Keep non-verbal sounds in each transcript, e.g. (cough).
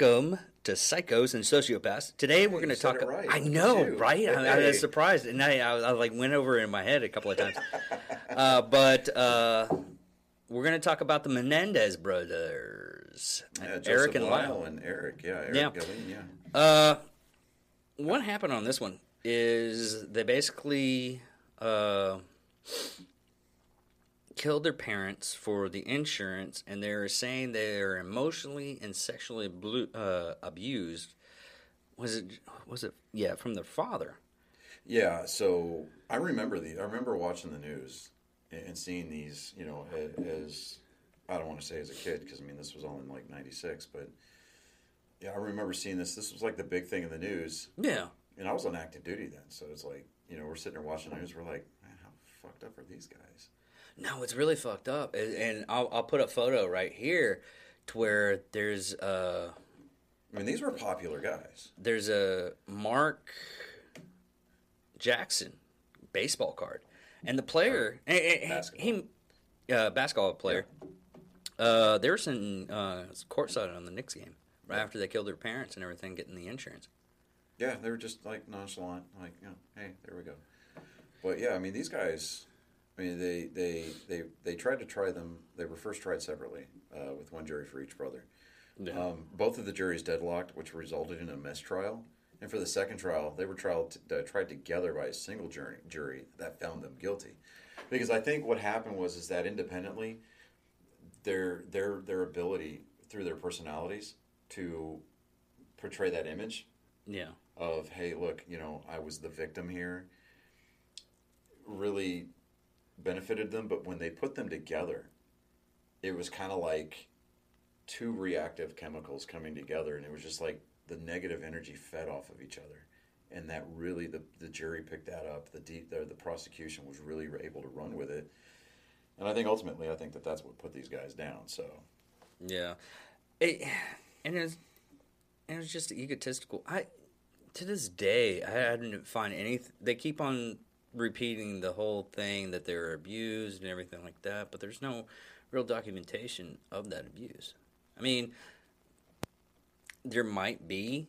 welcome to Psychos and Sociopaths. Today we're going to talk. right. I know, right? I, I was surprised, and I, I, I like went over it in my head a couple of times. (laughs) uh, but uh, we're going to talk about the Menendez brothers, Yeah, Eric and Lyle Lyle. and Eric. Yeah, Eric Yeah. Gilleen, yeah. Uh, what happened on this one is they basically uh, killed their parents for the insurance, and they're saying they're emotionally and sexually ablu- uh, abused. Was it? Was it? Yeah, from their father. Yeah, so I remember the. I remember watching the news and, and seeing these. You know, as I don't want to say as a kid because I mean this was all in like '96, but yeah, I remember seeing this. This was like the big thing in the news, Yeah. and I was on active duty then, so it's like you know we're sitting there watching the news. We're like, man, how fucked up are these guys? No, it's really fucked up, and, and I'll, I'll put a photo right here to where there's uh I mean, these were popular guys. there's a Mark Jackson baseball card, and the player, and- and- and Basketball. he, uh, basketball player, uh, they were sitting uh, courtside on the Knicks game right after they killed their parents and everything, getting the insurance. Yeah, they were just like nonchalant, like you know, hey, there we go. But yeah, I mean, these guys. I mean, they they they they tried to try them. They were first tried separately, uh, with one jury for each brother. Um, both of the juries deadlocked, which resulted in a mistrial. And for the second trial, they were tried, uh, tried together by a single jury, jury that found them guilty. Because I think what happened was is that independently, their their their ability through their personalities to portray that image yeah, of hey look you know i was the victim here really benefited them but when they put them together it was kind of like two reactive chemicals coming together and it was just like the negative energy fed off of each other and that really the, the jury picked that up the, deep, the the prosecution was really able to run with it and i think ultimately i think that that's what put these guys down so yeah, it, and it was, it was just egotistical. I to this day I didn't find any. They keep on repeating the whole thing that they were abused and everything like that, but there's no real documentation of that abuse. I mean, there might be,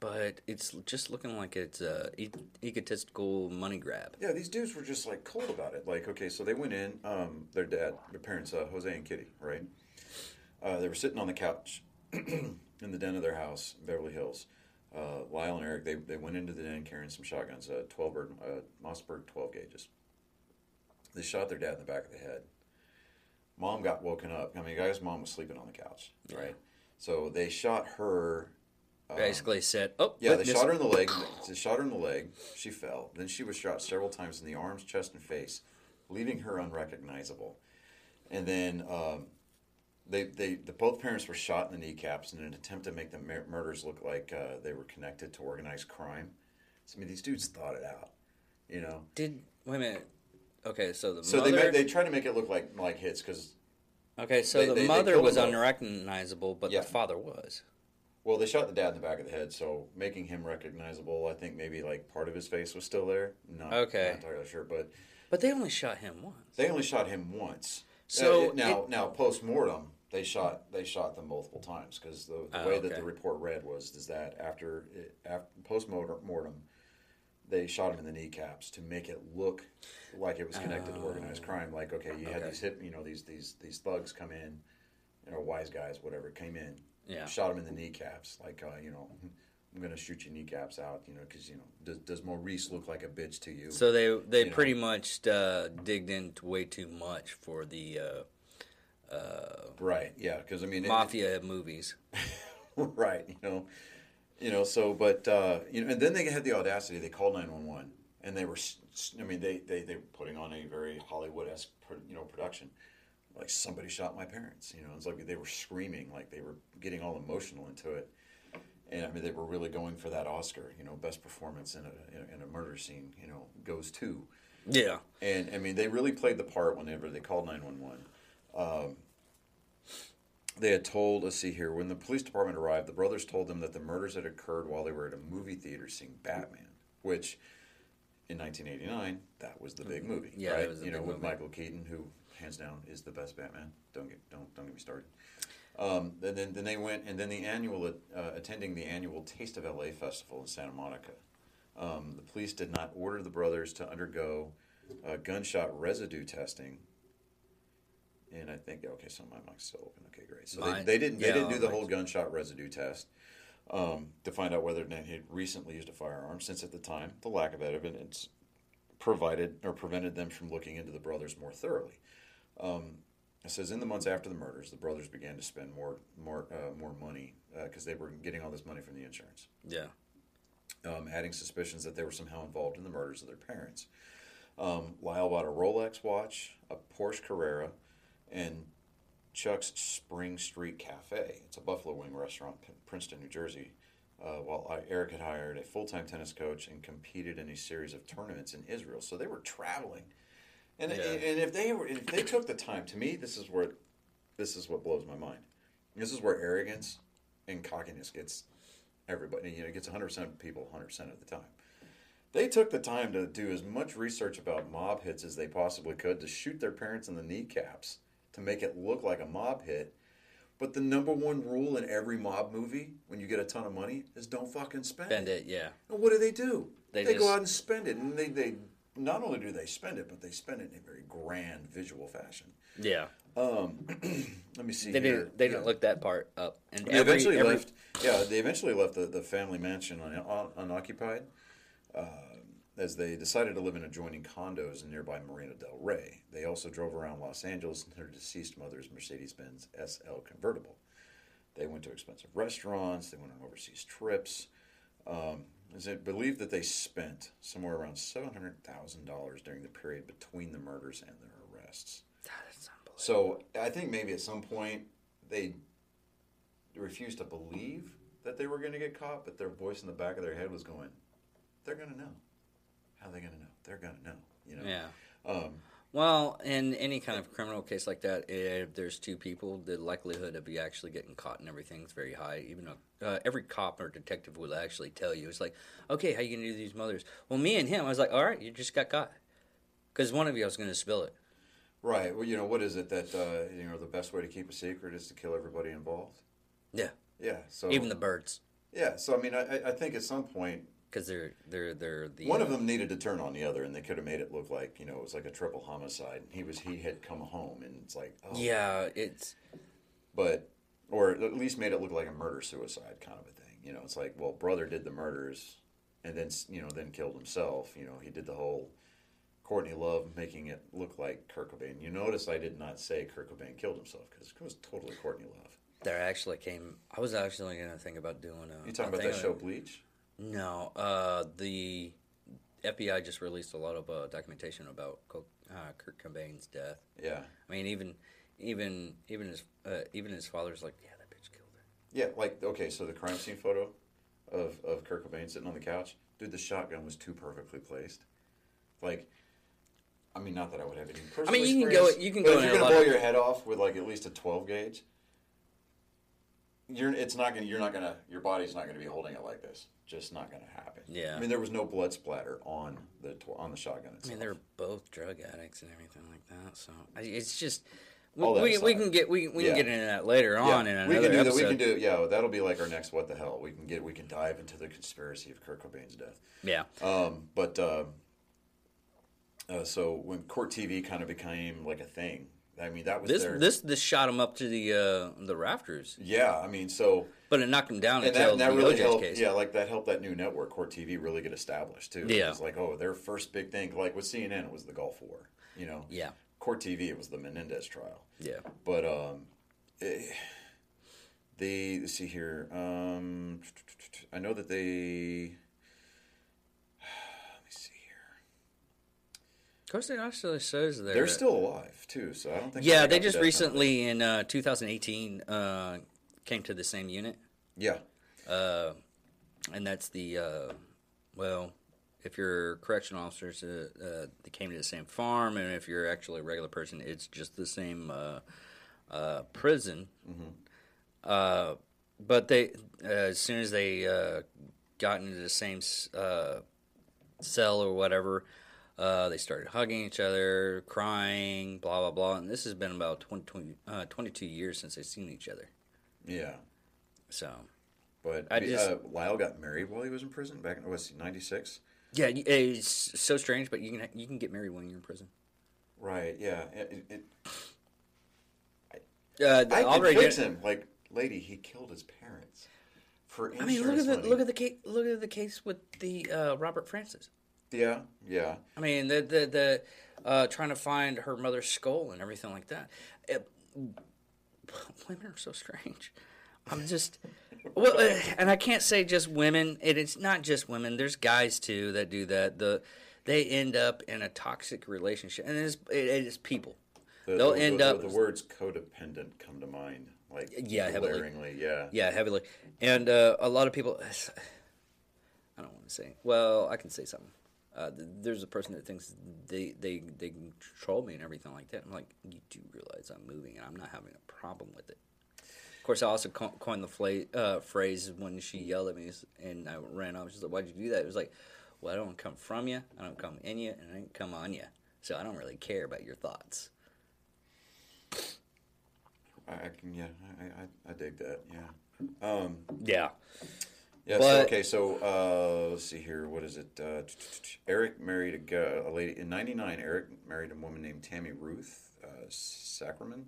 but it's just looking like it's a e- egotistical money grab. Yeah, these dudes were just like cold about it. Like, okay, so they went in. Um, their dad, their parents, uh, Jose and Kitty, right? Uh, they were sitting on the couch (clears throat) in the den of their house, Beverly Hills. Uh, Lyle and Eric, they, they went into the den carrying some shotguns, uh, twelve bird, uh, Mossberg twelve gauges. They shot their dad in the back of the head. Mom got woken up. I mean, guy's mom was sleeping on the couch, right? So they shot her. um, Basically said, "Oh, yeah, they shot her in the leg. They shot her in the leg. She fell. Then she was shot several times in the arms, chest, and face, leaving her unrecognizable. And then um, they, they, the both parents were shot in the kneecaps in an attempt to make the mur- murders look like uh, they were connected to organized crime. So I mean, these dudes thought it out, you know. Did wait a minute? Okay, so the So mother. they ma- they tried to make it look like like hits because okay, so they- the they- mother was unrecognizable, but Yeah. the father was. well they shot the dad in the back of the head, so making him recognizable. I think maybe like part of his face was still there. Not, Okay. not entirely sure, but. But they only shot him once. They only shot him once. So Uh, now, it- now post mortem, they shot they shot them multiple times because the, the Oh, way that the report read was is that after it, after post mortem, they shot him in the kneecaps to make it look like it was connected to organized crime. Like, okay, you had Oh. These hit, you know, these these these thugs come in, you know, wise guys, whatever, came in, Yeah. shot him in the kneecaps. Like, uh, you know, (laughs) I'm gonna shoot your kneecaps out, you know, because you know, does does Maurice look like a bitch to you? So they they You know. pretty much uh, digged into way too much for the uh, uh, right? Yeah, because I mean, it- mafia movies. (laughs) right you know you know so but uh you know and then they had the audacity they called 911 and they were. I mean they they, they were putting on a very hollywood-esque you know production like somebody shot my parents you know it's like they were screaming like they were getting all emotional into it and i mean they were really going for that oscar you know best performance in a, in a, in a murder scene you know goes to Yeah. and I mean, they really played the part whenever they called 911. Um, they had told, let's see here, when the police department arrived, the brothers told them that the murders had occurred while they were at a movie theater seeing Batman, which in 1989, that was the big movie. Yeah, right? was the You know, with movie. Michael Keaton, who hands down is the best Batman. Don't get don't don't get me started. Um, and then, then they went, and then the annual, uh, attending the annual Taste of LA festival in Santa Monica. Um, the police did not order the brothers to undergo uh, gunshot residue testing. And I think okay, so my mic's still open. Okay, great. So they, they didn't they didn't do the whole gunshot residue test um, to find out whether they had recently used a firearm, since at the time the lack of evidence provided or prevented them from looking into the brothers more thoroughly. Um, it says in the months after the murders, the brothers began to spend more more uh, more money because they were getting all this money from the insurance, Yeah. um, adding suspicions that they were somehow involved in the murders of their parents. Um, Lyle bought a Rolex watch, a Porsche Carrera, and Chuck's Spring Street Cafe. It's a Buffalo Wing restaurant, in Princeton, New Jersey. Uh, while I, Eric had hired a full-time tennis coach and competed in a series of tournaments in Israel, so they were traveling. And, Yeah. and if they were, if they took the time, to me, this is where, this is what blows my mind. This is where arrogance and cockiness gets everybody. You know, it gets 100 percent of people 100 percent of the time. They took the time to do as much research about mob hits as they possibly could to shoot their parents in the kneecaps to make it look like a mob hit. But the number one rule in every mob movie, when you get a ton of money, is don't fucking spend, it. Spend it. Yeah. And what do they do? They They, just- go out and spend it, and they, they not only do they spend it, but they spend it in a very grand visual fashion. Yeah. Um, (clears throat) let me see. They here. didn't. They Yeah. didn't look that part up. And They eventually left. Yeah, they eventually left the, the family mansion un, un, unoccupied, uh, as they decided to live in adjoining condos in nearby Marina Del Rey. They also drove around Los Angeles in their deceased mother's Mercedes-Benz SL convertible. They went to expensive restaurants. They went on overseas trips. Um, is it believed that they spent somewhere around seven hundred thousand dollars during the period between the murders and their arrests? That's unbelievable. So I think maybe at some point they refused to believe that they were going to get caught, but their voice in the back of their head was going, "They're going to know. How are they going to know? They're going to know." You know. Yeah. Um, Well, in any kind of criminal case like that, if there's two people, the likelihood of you actually getting caught and everything is very high. Even though uh, every cop or detective will actually tell you, it's like, okay, how you gonna do these mothers? Well, me and him, I was like, all right, you just got caught, because one of you was gonna spill it. right. Well, you know what is it that uh, you know the best way to keep a secret is to kill everybody involved. Yeah, Yeah. So even the birds, yeah. So I mean, I, I think at some point because they're they're they're the one uh, of them needed to turn on the other, and they could have made it look like you know it was like a triple homicide. He was he had come home, and it's like oh, Yeah, it's but or at least made it look like a murder suicide kind of a thing. You know, it's like, well, brother did the murders and then you know then killed himself. You know, he did the whole Courtney Love making it look like Kurt Cobain. You notice I did not say Kurt Cobain killed himself because it was totally Courtney Love. there actually came. I was actually gonna think about doing a. You talking about that show Bleach? No, uh, the FBI just released a lot of uh, documentation about Co- uh, Kurt Cobain's death. Yeah, I mean, even even even his uh, even his father's like, yeah, that bitch killed her. yeah. Like okay, so the crime scene photo of of Kurt Cobain sitting on the couch, dude, the shotgun was too perfectly placed. Like. I mean, not that I would have any personal I mean, you can go- you can but go if you're gonna blow of- your head off with like at least a 12 gauge, you're it's not gonna you're not gonna your body's not gonna be holding it like this. Just not gonna happen. Yeah. I mean, there was no blood splatter on the on the shotgun I mean, they're both drug addicts and everything like that. So I, it's just we, that we, we can get we, we Yeah. can get into that later on in we can do that. episode. We can do yeah. That'll be like our next what the hell. We can get we can dive into the conspiracy of Kurt Cobain's death. yeah, Um, but uh, uh, so when Court TV kind of became like a thing, I mean that was this their this this shot him up to the uh, the rafters, yeah. I mean so. but it knocked him down and until that, that the really OJ's helped. case. Yeah, like that helped that new network, Court TV, really get established too. Yeah. it was like oh, their first big thing, like with CNN, it was the Gulf War. You know, yeah, Court TV, it was the Menendez trial. yeah. But um, eh, they let's see here. Um, I know that they. Let me see here. Of course, it actually says there. They're still alive too, so I don't think. Yeah, they just recently in uh, 2018 uh, came to the same unit, Yeah, uh, and that's the uh, well, if you're correctional officers, uh, uh, they came to the same farm, and if you're actually a regular person, it's just the same uh, uh, prison. Uh, but they, uh, as soon as they uh, got into the same uh, cell or whatever, uh, they started hugging each other, crying, blah blah blah. And this has been about 20, 20, uh, 22 years since they've seen each other. Yeah. So But I just- uh, Lyle got married while he was in prison back in was he ninety six? yeah, it's so strange, but you can you can get married when you're in prison. Right. Yeah. It, it, Uh, I already conflicts him. Like, lady, he killed his parents for I mean, look at the money. look at the case look at the case with the uh, Robert Francis. Yeah. Yeah. I mean, the the the uh, trying to find her mother's skull and everything like that. It, women are so strange. I'm just well, uh, and I can't say just women. It, it's not just women. There's guys too that do that. The they end up in a toxic relationship, and it's, it, it is people. The, They'll the, end the, up- the words codependent come to mind. Like, Yeah, heavily. Yeah. Yeah, heavily, and uh, a lot of people. (sighs) I don't want to say. Well, I can say something. Uh, there's a person that thinks they, they they control me and everything like that. I'm like, you do realize I'm moving and I'm not having a problem with it. Of course, I also co- coined the fla- uh, phrase when she yelled at me and I ran off. She's like, "Why'd you do that?" It was like, "Well, I don't come from you, I don't come in you, and I don't come on you, so I don't really care about your thoughts." I, I can. Yeah. I, I, I dig that. Yeah. Um, Yeah, Yeah. so, But- okay. So uh, let's see here. What is it? Uh, Eric married a, a lady in '99. Eric married a woman named Tammy Ruth uh, Saccoman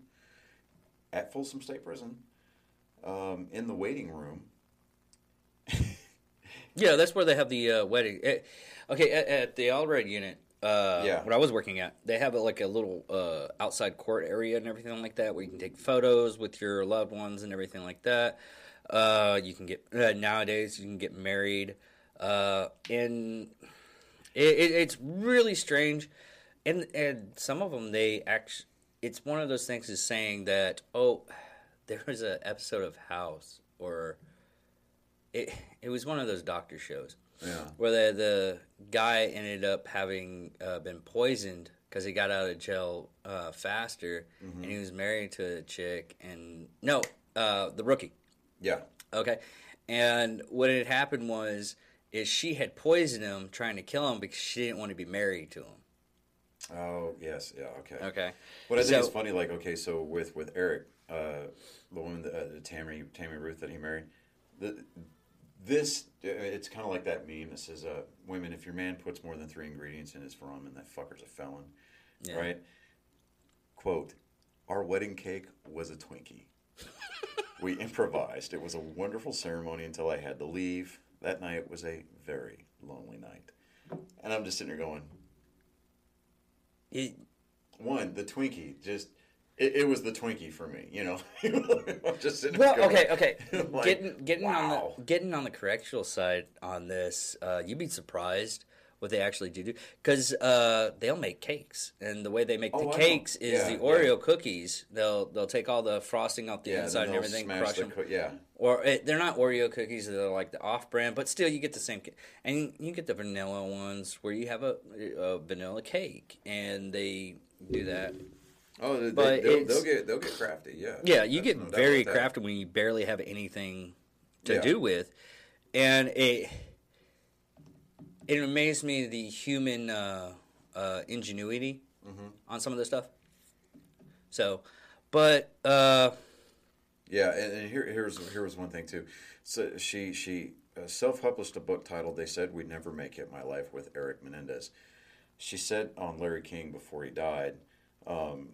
at Folsom State Prison. Um, in the waiting room. (laughs) Yeah, that's where they have the uh, wedding. Eh, okay, at, at the Allred unit, uh, Yeah. what I was working at, they have like a little uh, outside court area and everything like that, where you can take photos with your loved ones and everything like that. Uh, you can get uh, nowadays you can get married, uh, and it, it, it's really strange. And and some of them they actually, it's one of those things is saying that oh, (sighs) there was an episode of House or it it was one of those doctor shows Yeah. where the the guy ended up having uh, been poisoned because he got out of jail uh, faster, and he was married to a chick, and no, uh, the rookie. Yeah. Okay, and what had happened was is she had poisoned him, trying to kill him because she didn't want to be married to him. Oh yes. Yeah. Okay. Okay, But I think So- funny, like okay, so with with Eric, uh, the woman, that, uh, the Tammy Tammy Ruth that he married, the, this it's kind of like that meme that says, uh, "Women, if your man puts more than three ingredients in his ramen, that fucker's a felon." Yeah. Right? Quote: Our wedding cake was a Twinkie. We improvised. It was a wonderful ceremony until I had to leave. That night was a very lonely night, and I'm just sitting there going, It- one, the Twinkie, just it, it was the Twinkie for me, you know. (laughs) I'm just sitting Well, going, okay, okay. (laughs) like, getting getting wow. on the getting on the correctional side on this, uh, you'd be surprised what they actually do do because uh, they'll make cakes, and the way they make Oh, the cakes is Yeah, the yeah. Oreo cookies. They'll they'll take all the frosting off the yeah, inside and everything, smash crush the them. co- yeah, Or it, they're not Oreo cookies; they're like the off-brand, but still, you get the same. And you, get the vanilla ones where you have a, a vanilla cake, and they do that. oh, they, But they'll, they'll get they'll get crafty, yeah. Yeah, you get no very crafty when you barely have anything to Yeah. do with, and it it amazed me the human uh, uh, ingenuity Mm-hmm. on some of this stuff. So, but uh, Yeah, and, and here here's here was one thing too. So she she uh, self-published a book titled "They Said We'd Never Make It: My Life with Eric Menendez." She said on Larry King before he died um,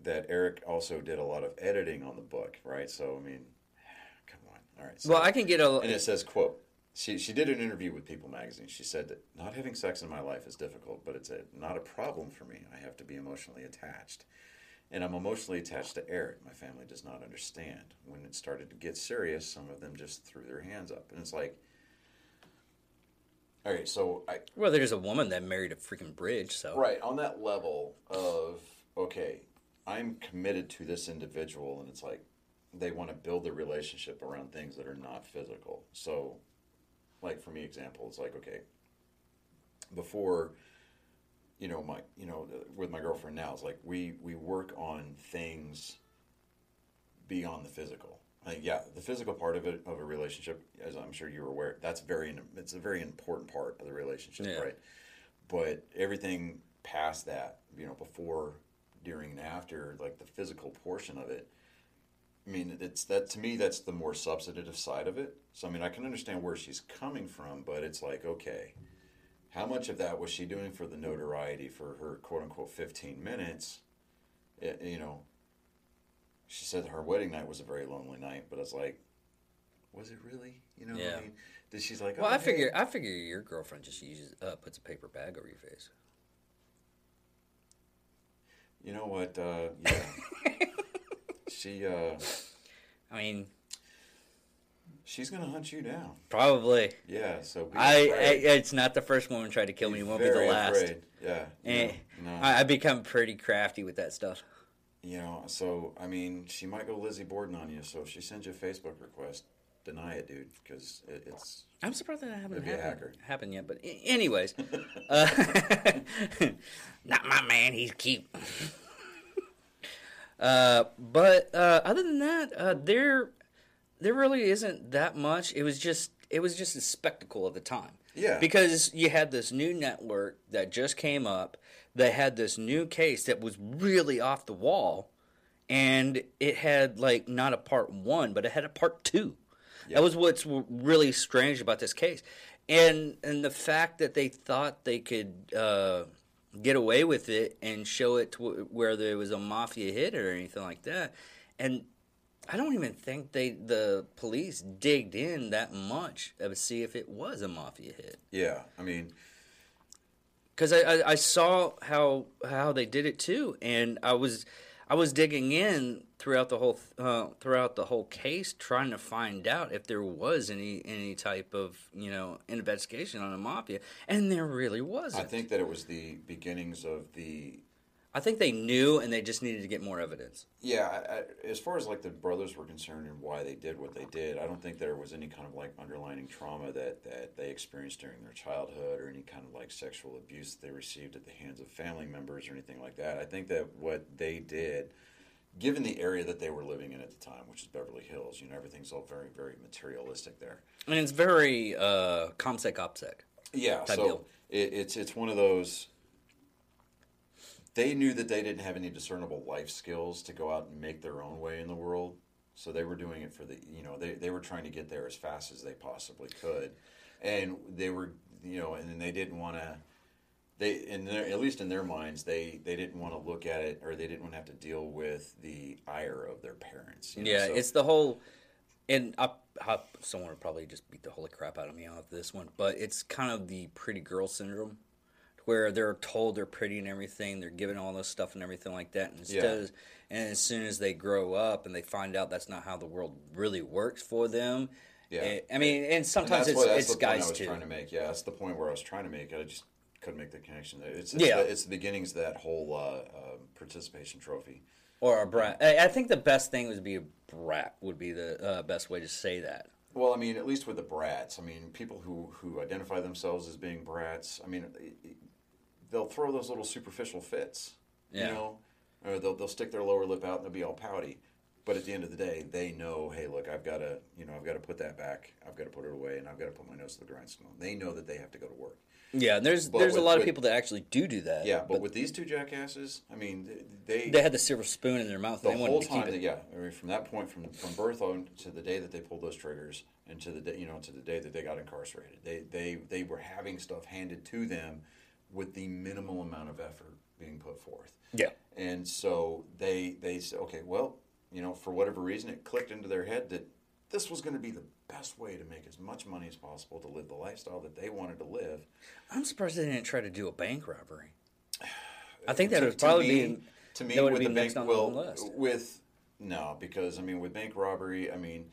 that Eric also did a lot of editing on the book, right? So I mean, (sighs) come on, all right. So, well, I can get a and it says, "quote." She, she did an interview with People magazine. She said that not having sex in my life is difficult, but it's a, not a problem for me. I have to be emotionally attached. And I'm emotionally attached to Eric. My family does not understand. When it started to get serious, some of them just threw their hands up. And it's like, all right, so I, well, there's a woman that married a freaking bridge. So Right, on that level of, okay, I'm committed to this individual, and it's like they want to build the relationship around things that are not physical. So, like for me, example, it's like, okay, before, you know, my, you know, with my girlfriend now, it's like we, we work on things beyond the physical. Like, yeah, the physical part of it, of a relationship, as I'm sure you're aware, that's very, it's a very important part of the relationship, Yeah. right? but everything past that, you know, before, during, and after, like the physical portion of it, I mean, it's that to me. That's the more substantive side of it. So I mean, I can understand where she's coming from, but it's like, okay, how much of that was she doing for the notoriety for her quote unquote fifteen minutes? It, you know, she said her wedding night was a very lonely night, but it's like, was it really? You know, Yeah. I mean, did she's like, Well, oh, I hey. figure I figure your girlfriend just uses uh, puts a paper bag over your face. You know what? Uh, yeah. (laughs) she uh, I mean, she's gonna hunt you down. probably. Yeah. So I, I it's not the first woman tried to kill me. It won't be the last. afraid. Yeah. Eh, no, no. I, I become pretty crafty with that stuff. you know, so I mean, she might go Lizzie Borden on you. So if she sends you a Facebook request, deny it, dude, because it, it's I'm surprised that hasn't It'd be happened, hacker. happened yet. But anyways, (laughs) uh, (laughs) not my man. He's cute. Uh, but uh, other than that, uh, there there really isn't that much. It was just it was just a spectacle at the time. Yeah. Because you had this new network that just came up. They had this new case that was really off the wall, and it had like not a part one, but it had a part two. That was what's really strange about this case, and and the fact that they thought they could uh, get away with it and show it to where there was a mafia hit or anything like that, and I don't even think they the police digged in that much to see if it was a mafia hit yeah. I mean, because I, I, I saw how how they did it too, and I was I was digging in throughout the whole uh, throughout the whole case, trying to find out if there was any any type of you know investigation on the mafia, and there really wasn't. I think that it was the beginnings of the I think they knew, and they just needed to get more evidence. Yeah, I, I, as far as like the brothers were concerned and why they did what they did, I don't think there was any kind of like underlining trauma that, that they experienced during their childhood or any kind of like sexual abuse that they received at the hands of family members or anything like that. I think that what they did, given the area that they were living in at the time, which is Beverly Hills, you know, everything's all very, very materialistic there. And it's very uh, comsec opsec. Yeah, so it, it's it's one of those. They knew that they didn't have any discernible life skills to go out and make their own way in the world, so they were doing it for the you know they they were trying to get there as fast as they possibly could, and they were you know and then they didn't want to. They, in their, at least in their minds, they, they didn't want to look at it, or they didn't want to have to deal with the ire of their parents. you know, Yeah, so- it's the whole, and I, I, someone would probably just beat the holy crap out of me on this one, but it's kind of the pretty girl syndrome, where they're told they're pretty and everything, they're given all this stuff and everything like that, and instead, Yeah. and as soon as they grow up and they find out that's not how the world really works for them. Yeah. eh, I mean, and And sometimes that's it's what, that's it's the point I guys was too. trying to make. Yeah, that's the point where I was trying to make. I just couldn't make the connection. It's, it's Yeah. the, it's the beginnings of that whole uh, uh, participation trophy. Or a brat. I think the best thing would be a brat. Would be the uh, best way to say that. Well, I mean, at least with the brats. I mean, people who who identify themselves as being brats. I mean, they'll throw those little superficial fits. Yeah. You know, or they'll they'll stick their lower lip out and they'll be all pouty. But at the end of the day, they know, hey, look, I've got to, you know, I've got to put that back. I've got to put it away, and I've got to put my nose to the grindstone. They know that they have to go to work. Yeah, and there's But there's a with- lot of with- people that actually do do that. Yeah, but, with these two jackasses, I mean, they they had the silver spoon in their mouth. the they whole wanted to keep time. it. That, yeah, I mean, from that point, from from birth on to the day that they pulled those triggers, and to the day, you know, to the day that they got incarcerated, they they they were having stuff handed to them with the minimal amount of effort being put forth. Yeah. And so they they said, okay, well, you know, for whatever reason, it clicked into their head that this was going to be the best way to make as much money as possible to live the lifestyle that they wanted to live. I'm surprised they didn't try to do a bank robbery. (sighs) I think that to, would probably to me, be to me with the bank on the with no because I mean with bank robbery I mean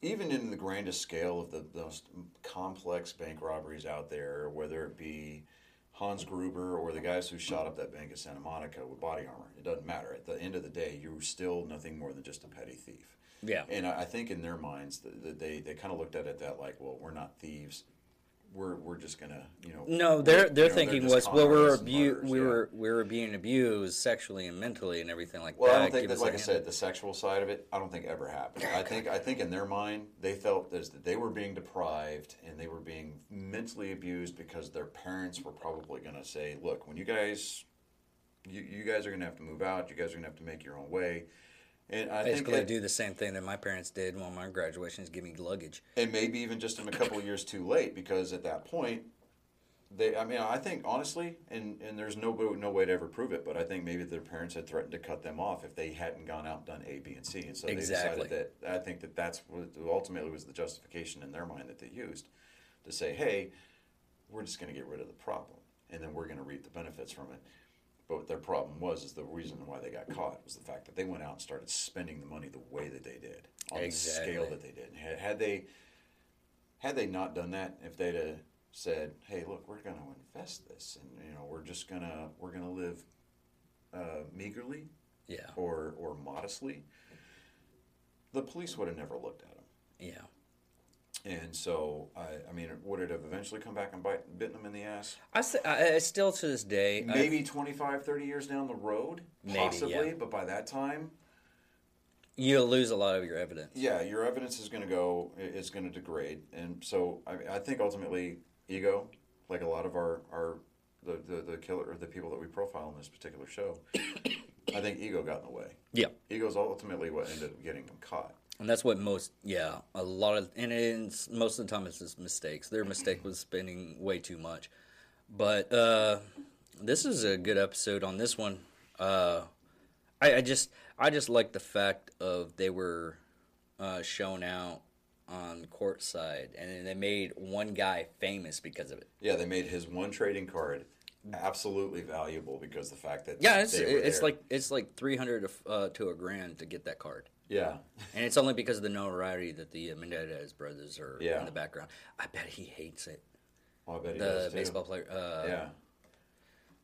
even in the grandest scale of the most complex bank robberies out there whether it be Hans Gruber or the guys who shot up that bank at Santa Monica with body armor. It doesn't matter. At the end of the day you're still nothing more than just a petty thief. Yeah. and I think in their minds they they kind of looked at it that like well we're not thieves we're we're just gonna you know No, their you their know, thinking was, well, we're abu- we yeah. were we were being abused sexually and mentally and everything like Well, that. Well, I don't think Give that, like I hand. said, the sexual side of it, I don't think ever happened. I think, I think in their mind, they felt as that they were being deprived and they were being mentally abused because their parents were probably going to say, "Look, when you guys, you, you guys are going to have to move out. You guys are going to have to make your own way." And I think Basically, that, do the same thing that my parents did when my graduation: is give me luggage. and maybe even just in a couple of years too late because at that point they i mean i think honestly and and there's no no way to ever prove it but i think maybe their parents had threatened to cut them off if they hadn't gone out and done a b and c and so Exactly. they decided that i think that that's what ultimately was the justification in their mind that they used to say hey we're just going to get rid of the problem and then we're going to reap the benefits from it but what their problem was is the reason why they got caught was the fact that they went out and started spending the money the way that they did on the scale that they did had, had they had they not done that, if they'd have said, "Hey, look, we're going to invest this, and you know, we're just gonna we're gonna live uh, meagerly Yeah, or or modestly," the police would have never looked at them. yeah. And so, I, I mean, would it have eventually come back and bite, bitten them in the ass? I still to this day, I- Maybe 25, 30 years down the road, Maybe, possibly. yeah. But by that time, you'll lose a lot of your evidence. yeah, your evidence is going to go, is going to degrade, and so I, I think ultimately ego, like a lot of our our the the, the killer or the people that we profile in this particular show, (coughs) I think ego got in the way. Yeah, Ego's ultimately what ended up getting them caught. And that's what most. Yeah, a lot of, and it's most of the time it's just mistakes. Their mistake was spending way too much. But uh, this is a good episode on this one. Uh, I, I just, I just like the fact of they were uh, shown out on court side, and then they made one guy famous because of it. Yeah, they made his one trading card absolutely valuable because the fact that Yeah, it's it's like it's like three hundred uh, to a grand to get that card. Yeah, And it's only because of the notoriety that the Menendez brothers are Yeah. in the background. I bet he hates it. well, I bet he The does too. baseball player, uh, Yeah,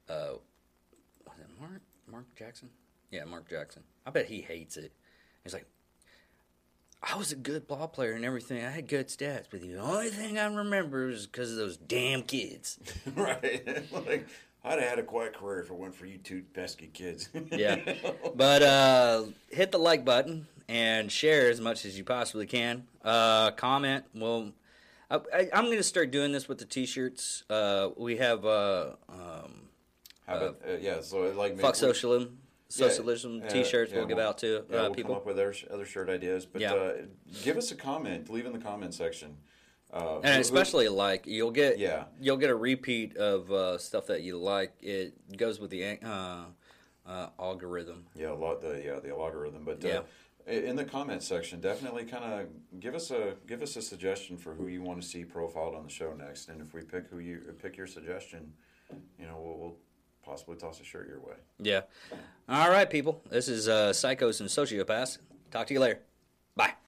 was it Mark Mark Jackson? Yeah, Mark Jackson. I bet he hates it. He's like, I was a good ball player and everything. I had good stats, but the only thing I remember is because of those damn kids. (laughs) right. (laughs) like I'd have had a quiet career if it weren't for you two pesky kids. Yeah. (laughs) But uh, hit the like button and share as much as you possibly can. Uh, comment. Well, I, I, I'm going to start doing this with the t-shirts. Uh, we have uh, um, uh, yeah? So like maybe fuck socialism, Yeah, socialism uh, t-shirts. yeah, we'll give we'll- out to Yeah, uh, we'll people. come up with other, other shirt ideas, but Yeah. uh, give us a comment. Leave in the comment section. Uh, and especially like you'll get Yeah. you'll get a repeat of uh, stuff that you like. It goes with the uh, uh, algorithm. yeah, a lot the yeah the algorithm, but Yeah. In the comment section, definitely kind of give us a give us a suggestion for who you want to see profiled on the show next, and if we pick who you pick your suggestion, you know we'll, we'll possibly toss a shirt your way. Yeah. All right, people. This is uh, Psychos and Sociopaths. Talk to you later. Bye.